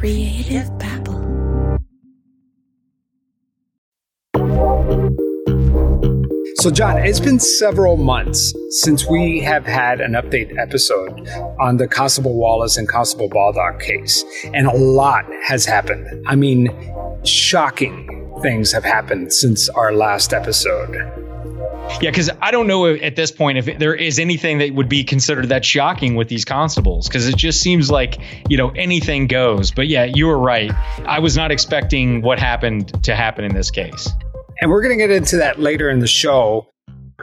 Creative Babble. So, John, it's been several months since we have had an update episode on the Constable Wallace and Constable Baldock case, and a lot has happened. I mean, shocking things have happened since our last episode. Yeah, because I don't know at this point if there is anything that would be considered that shocking with these constables, because it just seems like, you know, anything goes. But yeah, you were right. I was not expecting what happened to happen in this case. And we're going to get into that later in the show.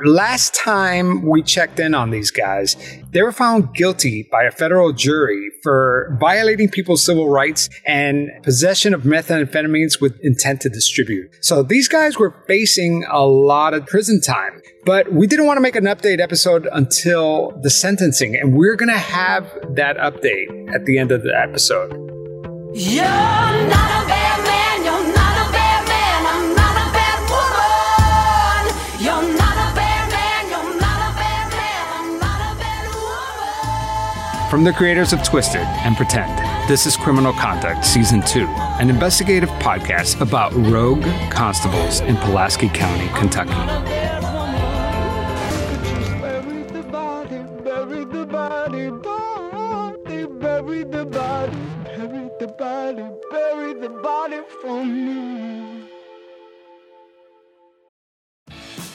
Last time we checked in on these guys, they were found guilty by a federal jury for violating people's civil rights and possession of methamphetamines with intent to distribute. So these guys were facing a lot of prison time. But we didn't want to make an update episode until the sentencing, and we're going to have that update at the end of the episode. You're not a From the creators of Twisted and Pretend, this is Criminal Conduct Season 2, an investigative podcast about rogue constables in Pulaski County, Kentucky. Bury the body, bury the body, body, bury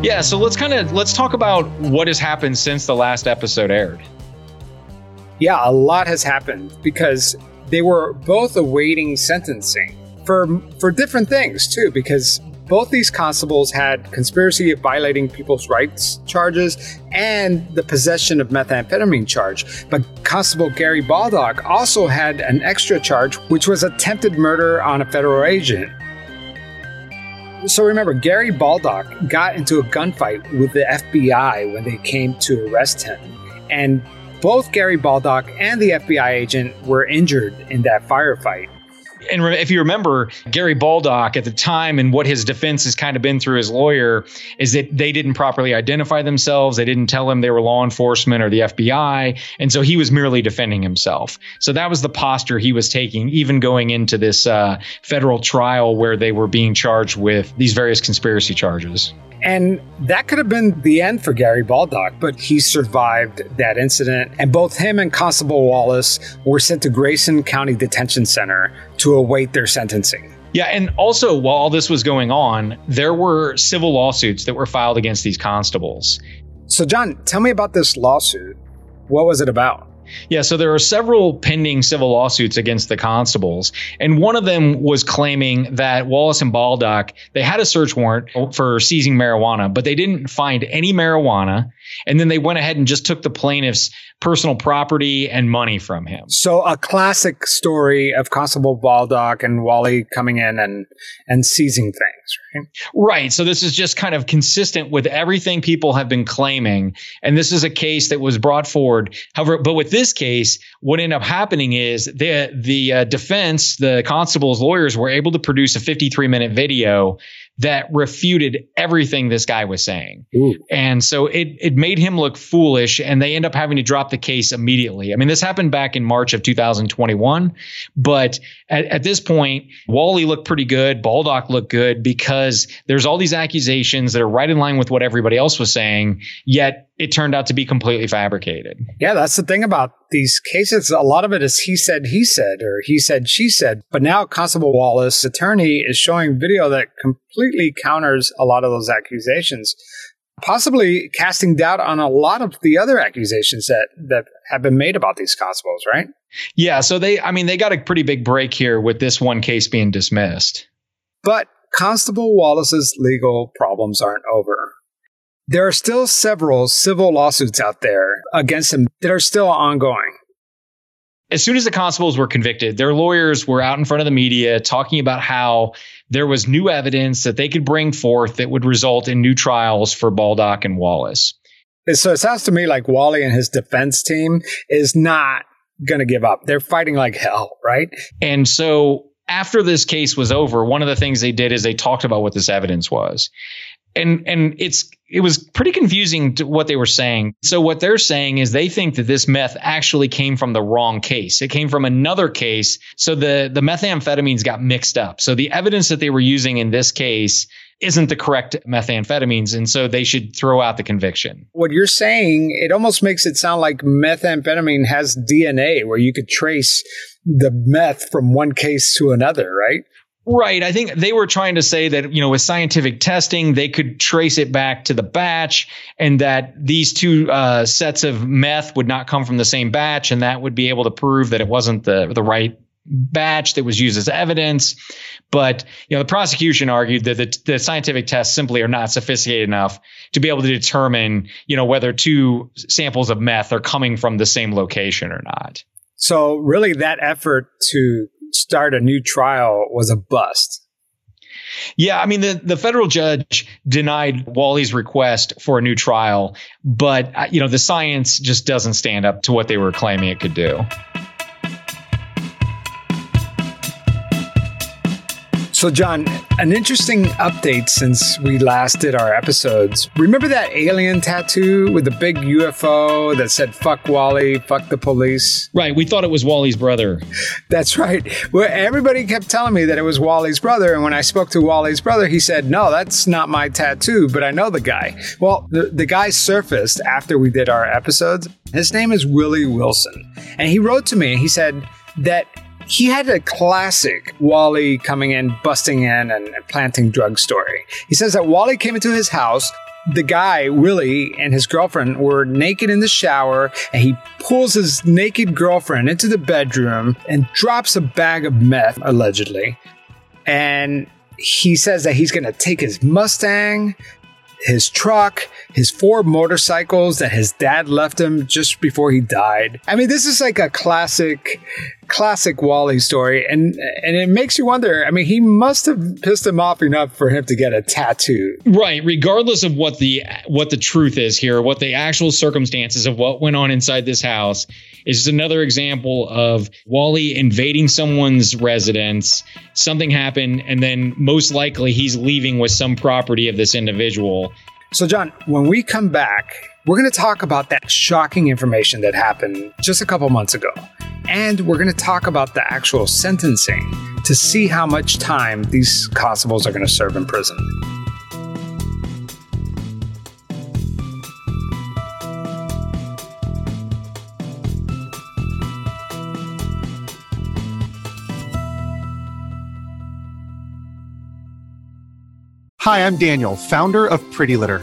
Yeah, so let's kind of let's talk about what has happened since the last episode aired. Yeah, a lot has happened because they were both awaiting sentencing for for different things too. Because both these constables had conspiracy of violating people's rights charges and the possession of methamphetamine charge. But Constable Gary Baldock also had an extra charge, which was attempted murder on a federal agent. So remember, Gary Baldock got into a gunfight with the FBI when they came to arrest him. And both Gary Baldock and the FBI agent were injured in that firefight. And if you remember, Gary Baldock at the time and what his defense has kind of been through his lawyer is that they didn't properly identify themselves. They didn't tell him they were law enforcement or the FBI. And so he was merely defending himself. So that was the posture he was taking, even going into this uh, federal trial where they were being charged with these various conspiracy charges. And that could have been the end for Gary Baldock, but he survived that incident. And both him and Constable Wallace were sent to Grayson County Detention Center to await their sentencing. Yeah, and also while all this was going on, there were civil lawsuits that were filed against these constables. So, John, tell me about this lawsuit. What was it about? Yeah, so there are several pending civil lawsuits against the constables, and one of them was claiming that Wallace and Baldock they had a search warrant for seizing marijuana, but they didn't find any marijuana, and then they went ahead and just took the plaintiff's personal property and money from him. So, a classic story of Constable Baldock and Wally coming in and, and seizing things, right? Right. So this is just kind of consistent with everything people have been claiming. And this is a case that was brought forward. However, but with this case, what ended up happening is the the uh, defense, the constable's lawyers were able to produce a 53 minute video that refuted everything this guy was saying. And so it it made him look foolish and they end up having to drop the case immediately. I mean, this happened back in March of 2021, but at, at this point, Wally looked pretty good, Baldock looked good because there's all these accusations that are right in line with what everybody else was saying, yet it turned out to be completely fabricated. Yeah, that's the thing about these cases. A lot of it is he said, he said, or he said, she said. But now Constable Wallace, attorney, is showing video that completely counters a lot of those accusations, possibly casting doubt on a lot of the other accusations that, that have been made about these constables, right? Yeah, so they I mean they got a pretty big break here with this one case being dismissed. But Constable Wallace's legal problems aren't over. There are still several civil lawsuits out there against him that are still ongoing. As soon as the constables were convicted, their lawyers were out in front of the media talking about how there was new evidence that they could bring forth that would result in new trials for Baldock and Wallace. So it sounds to me like Wally and his defense team is not going to give up. They're fighting like hell, right? And so after this case was over, one of the things they did is they talked about what this evidence was. And and it's it was pretty confusing to what they were saying. So what they're saying is they think that this meth actually came from the wrong case. It came from another case. So the the methamphetamines got mixed up. So the evidence that they were using in this case isn't the correct methamphetamines and so they should throw out the conviction. What you're saying, it almost makes it sound like methamphetamine has DNA where you could trace the meth from one case to another, right? Right. I think they were trying to say that, you know, with scientific testing, they could trace it back to the batch and that these two uh, sets of meth would not come from the same batch. And that would be able to prove that it wasn't the, the right batch that was used as evidence. But, you know, the prosecution argued that the, the scientific tests simply are not sophisticated enough to be able to determine, you know, whether two samples of meth are coming from the same location or not. So really that effort to start a new trial was a bust. Yeah, I mean the the federal judge denied Wally's request for a new trial, but uh, you know the science just doesn't stand up to what they were claiming it could do. So, John, an interesting update since we last did our episodes. Remember that alien tattoo with the big UFO that said "fuck Wally, fuck the police"? Right. We thought it was Wally's brother. That's right. Well, everybody kept telling me that it was Wally's brother, and when I spoke to Wally's brother, he said, "No, that's not my tattoo, but I know the guy." Well, the, the guy surfaced after we did our episodes. His name is Willie Wilson, and he wrote to me. and He said that he had a classic Wally coming in, busting in, and planting drug story. He says that Wally came into his house. The guy, Willie, and his girlfriend were naked in the shower, and he pulls his naked girlfriend into the bedroom and drops a bag of meth, allegedly. And he says that he's going to take his Mustang, his truck, his four motorcycles that his dad left him just before he died. I mean, this is like a classic, classic Wally story, and and it makes you wonder. I mean, he must have pissed him off enough for him to get a tattoo. Right, regardless of what the what the truth is here, what the actual circumstances of what went on inside this house is just another example of Wally invading someone's residence. Something happened, and then most likely he's leaving with some property of this individual. So, John, when we come back, we're going to talk about that shocking information that happened just a couple months ago. And we're going to talk about the actual sentencing to see how much time these constables are going to serve in prison. Hi, I'm Daniel, founder of Pretty Litter.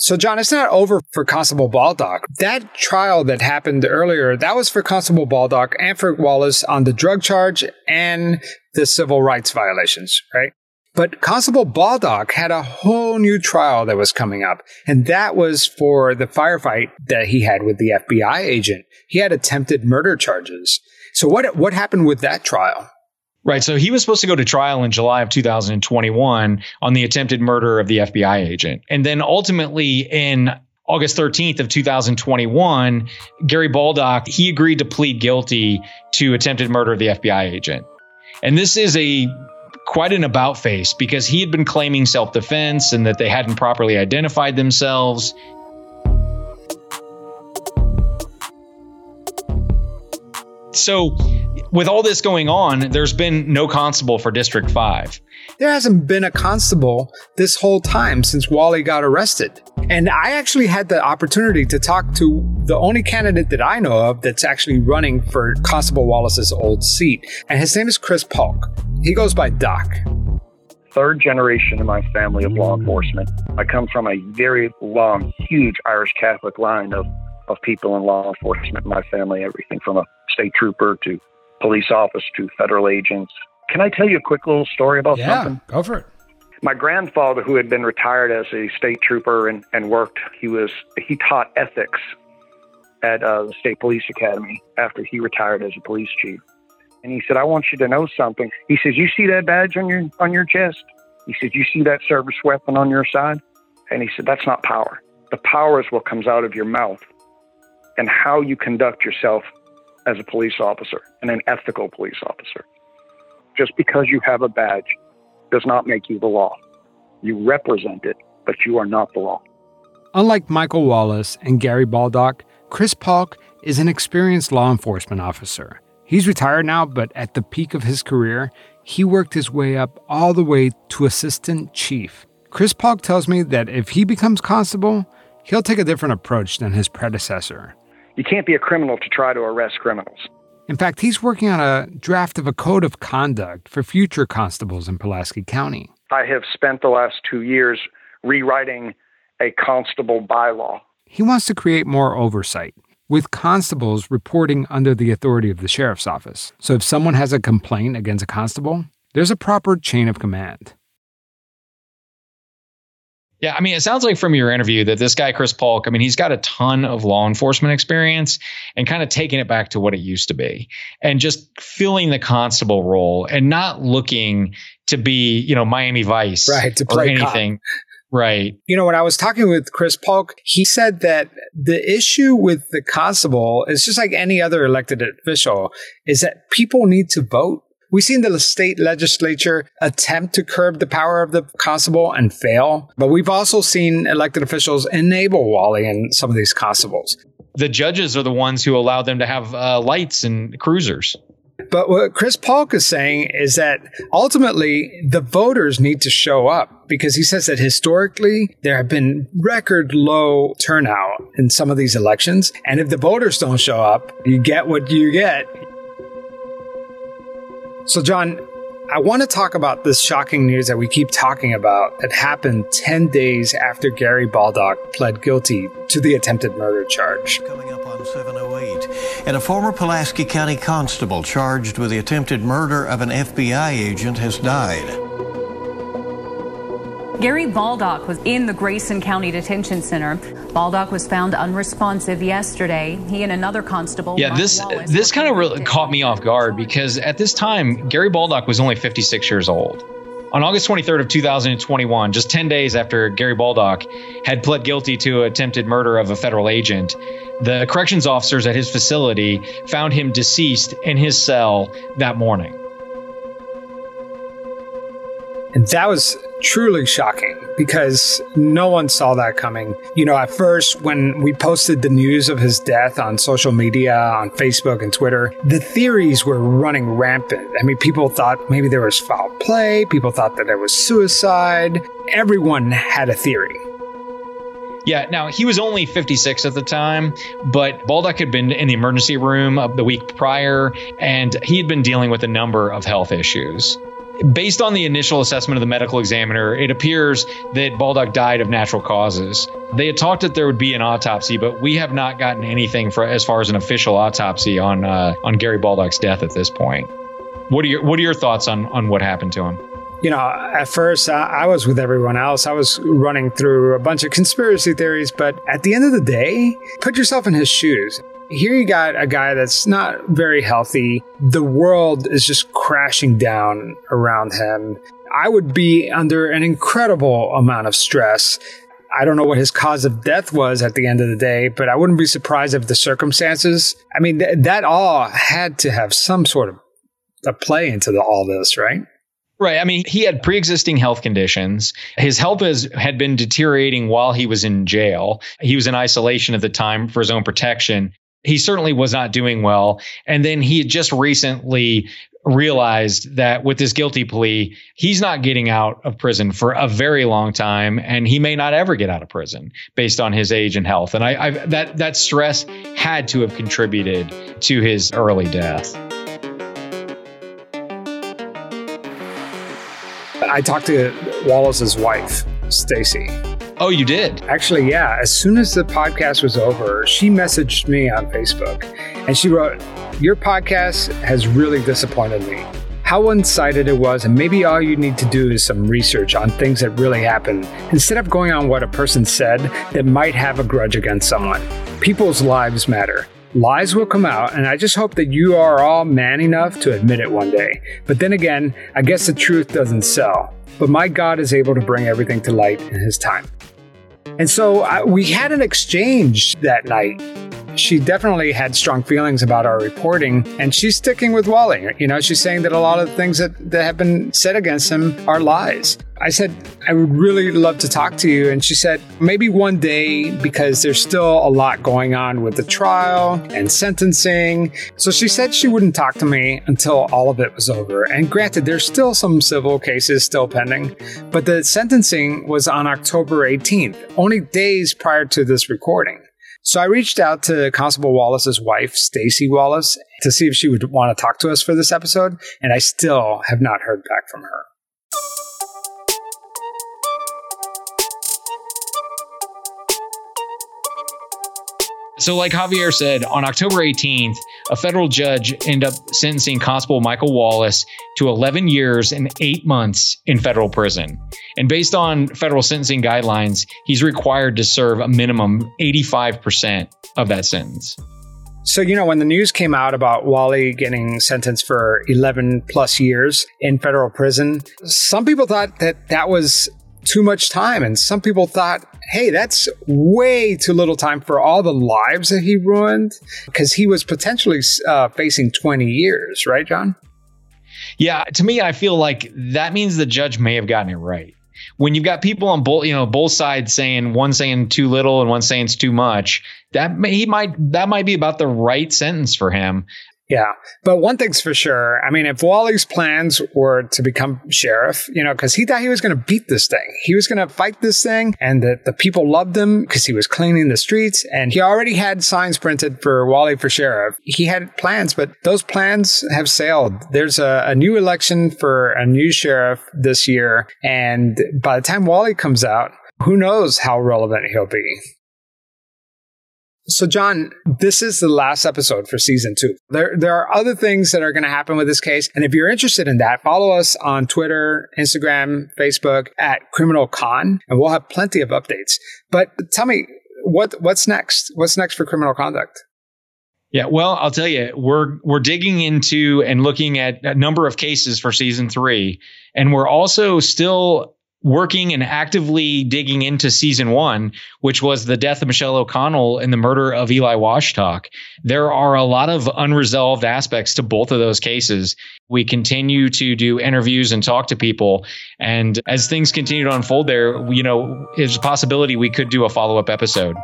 So, John, it's not over for Constable Baldock. That trial that happened earlier, that was for Constable Baldock and for Wallace on the drug charge and the civil rights violations, right? But Constable Baldock had a whole new trial that was coming up, and that was for the firefight that he had with the FBI agent. He had attempted murder charges. So, what what happened with that trial? Right. So he was supposed to go to trial in July of 2021 on the attempted murder of the FBI agent. And then ultimately in August 13th of 2021, Gary Baldock, he agreed to plead guilty to attempted murder of the FBI agent. And this is a quite an about face because he had been claiming self-defense and that they hadn't properly identified themselves. So with all this going on, there's been no constable for District 5. There hasn't been a constable this whole time since Wally got arrested. And I actually had the opportunity to talk to the only candidate that I know of that's actually running for Constable Wallace's old seat. And his name is Chris Polk. He goes by Doc. Third generation in my family of law enforcement. I come from a very long, huge Irish Catholic line of, of people in law enforcement in my family, everything from a state trooper to police officer to federal agents. Can I tell you a quick little story about Yeah, something? go for it. My grandfather, who had been retired as a state trooper and, and worked, he was he taught ethics at uh, the state police academy after he retired as a police chief. And he said, "I want you to know something." He says, "You see that badge on your on your chest?" He said, "You see that service weapon on your side?" And he said, "That's not power. The power is what comes out of your mouth and how you conduct yourself as a police officer and an ethical police officer. Just because you have a badge does not make you the law. You represent it, but you are not the law. Unlike Michael Wallace and Gary Baldock, Chris Polk is an experienced law enforcement officer. He's retired now, but at the peak of his career, he worked his way up all the way to assistant chief. Chris Polk tells me that if he becomes constable, he'll take a different approach than his predecessor. You can't be a criminal to try to arrest criminals. In fact, he's working on a draft of a code of conduct for future constables in Pulaski County. I have spent the last two years rewriting a constable bylaw. He wants to create more oversight, with constables reporting under the authority of the sheriff's office. So if someone has a complaint against a constable, there's a proper chain of command. Yeah, I mean, it sounds like from your interview that this guy, Chris Polk, I mean, he's got a ton of law enforcement experience and kind of taking it back to what it used to be and just filling the constable role and not looking to be, you know, Miami Vice Right, to or play cop. anything. Right. You know, when I was talking with Chris Polk, he said that the issue with the constable is just like any other elected official, is that people need to vote. We've seen the state legislature attempt to curb the power of the constable and fail, but we've also seen elected officials enable Wally and some of these constables. The judges are the ones who allow them to have uh, lights and cruisers. But what Chris Polk is saying is that ultimately the voters need to show up because he says that historically there have been record low turnout in some of these elections. And if the voters don't show up, you get what you get. So, John, I want to talk about this shocking news that we keep talking about that happened 10 days after Gary Baldock pled guilty to the attempted murder charge. Coming up on 708. And a former Pulaski County constable charged with the attempted murder of an FBI agent has died. Gary Baldock was in the Grayson County Detention Center. Baldock was found unresponsive yesterday. He and another constable. Yeah, Mike this uh, Wallace, this kind of really caught me off guard because at this time Gary Baldock was only 56 years old. On August 23rd of 2021, just 10 days after Gary Baldock had pled guilty to attempted murder of a federal agent, the corrections officers at his facility found him deceased in his cell that morning. And that was truly shocking because no one saw that coming. You know, at first, when we posted the news of his death on social media, on Facebook and Twitter, the theories were running rampant. I mean, people thought maybe there was foul play, people thought that there was suicide. Everyone had a theory. Yeah, now he was only 56 at the time, but Baldock had been in the emergency room the week prior, and he had been dealing with a number of health issues. Based on the initial assessment of the medical examiner, it appears that Baldock died of natural causes. They had talked that there would be an autopsy, but we have not gotten anything for as far as an official autopsy on uh, on Gary Baldock's death at this point. What are your What are your thoughts on on what happened to him? You know, at first I, I was with everyone else. I was running through a bunch of conspiracy theories, but at the end of the day, put yourself in his shoes. Here you got a guy that's not very healthy. The world is just crashing down around him. I would be under an incredible amount of stress. I don't know what his cause of death was at the end of the day, but I wouldn't be surprised if the circumstances, I mean, th- that all had to have some sort of a play into the, all this, right? Right. I mean, he had pre-existing health conditions. His health has, had been deteriorating while he was in jail. He was in isolation at the time for his own protection. He certainly was not doing well. And then he had just recently realized that with this guilty plea, he's not getting out of prison for a very long time, and he may not ever get out of prison based on his age and health. And I, I've, that that stress had to have contributed to his early death. I talked to Wallace's wife, Stacy. Oh, you did? Actually, yeah. As soon as the podcast was over, she messaged me on Facebook and she wrote, Your podcast has really disappointed me. How one sided it was, and maybe all you need to do is some research on things that really happened instead of going on what a person said that might have a grudge against someone. People's lives matter. Lies will come out, and I just hope that you are all man enough to admit it one day. But then again, I guess the truth doesn't sell. But my God is able to bring everything to light in His time. And so uh, we had an exchange that night. She definitely had strong feelings about our reporting, and she's sticking with Wally. You know, she's saying that a lot of the things that, that have been said against him are lies. I said, I would really love to talk to you. And she said, maybe one day, because there's still a lot going on with the trial and sentencing. So she said she wouldn't talk to me until all of it was over. And granted, there's still some civil cases still pending, but the sentencing was on October 18th, only days prior to this recording. So I reached out to Constable Wallace's wife, Stacy Wallace, to see if she would want to talk to us for this episode, and I still have not heard back from her. So, like Javier said, on October 18th, a federal judge ended up sentencing Constable Michael Wallace to 11 years and eight months in federal prison. And based on federal sentencing guidelines, he's required to serve a minimum 85% of that sentence. So, you know, when the news came out about Wally getting sentenced for 11 plus years in federal prison, some people thought that that was too much time. And some people thought, hey, that's way too little time for all the lives that he ruined because he was potentially uh, facing 20 years, right, John? Yeah, to me, I feel like that means the judge may have gotten it right. When you've got people on both, you know, both sides saying one saying too little and one saying it's too much, that may, he might that might be about the right sentence for him. Yeah. But one thing's for sure. I mean, if Wally's plans were to become sheriff, you know, because he thought he was going to beat this thing, he was going to fight this thing, and that the people loved him because he was cleaning the streets, and he already had signs printed for Wally for sheriff. He had plans, but those plans have sailed. There's a, a new election for a new sheriff this year, and by the time Wally comes out, who knows how relevant he'll be. So, John, this is the last episode for season two. There, there are other things that are going to happen with this case. And if you're interested in that, follow us on Twitter, Instagram, Facebook at Criminal Con, and we'll have plenty of updates. But tell me, what, what's next? What's next for criminal conduct? Yeah, well, I'll tell you, we're we're digging into and looking at a number of cases for season three, and we're also still working and actively digging into season one, which was the death of Michelle O'Connell and the murder of Eli Washtalk. There are a lot of unresolved aspects to both of those cases. We continue to do interviews and talk to people. And as things continue to unfold there, you know, there's a possibility we could do a follow up episode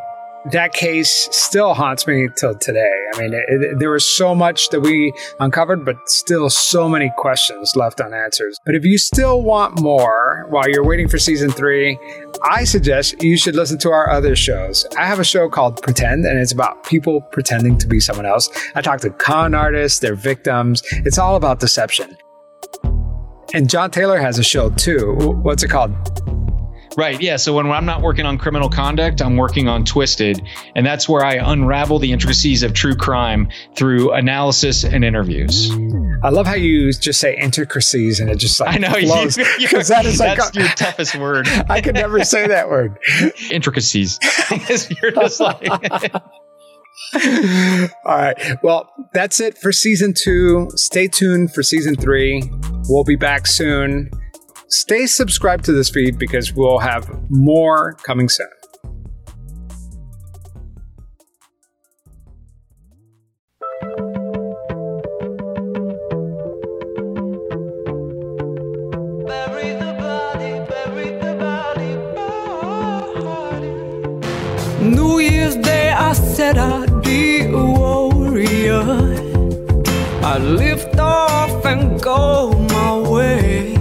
that case still haunts me till today. I mean, it, it, there was so much that we uncovered, but still so many questions left unanswered. But if you still want more while you're waiting for season three, I suggest you should listen to our other shows. I have a show called Pretend, and it's about people pretending to be someone else. I talk to con artists, their victims. It's all about deception. And John Taylor has a show too. What's it called? Right. Yeah. So when I'm not working on criminal conduct, I'm working on Twisted. And that's where I unravel the intricacies of true crime through analysis and interviews. I love how you just say intricacies and it just like I know flows. because that is like that's your toughest word. I could never say that word. Intricacies. You're just like All right. Well, that's it for season two. Stay tuned for season three. We'll be back soon. Stay subscribed to this feed because we'll have more coming soon. New Year's Day, I said I'd be a warrior. I'd lift off off and go my way.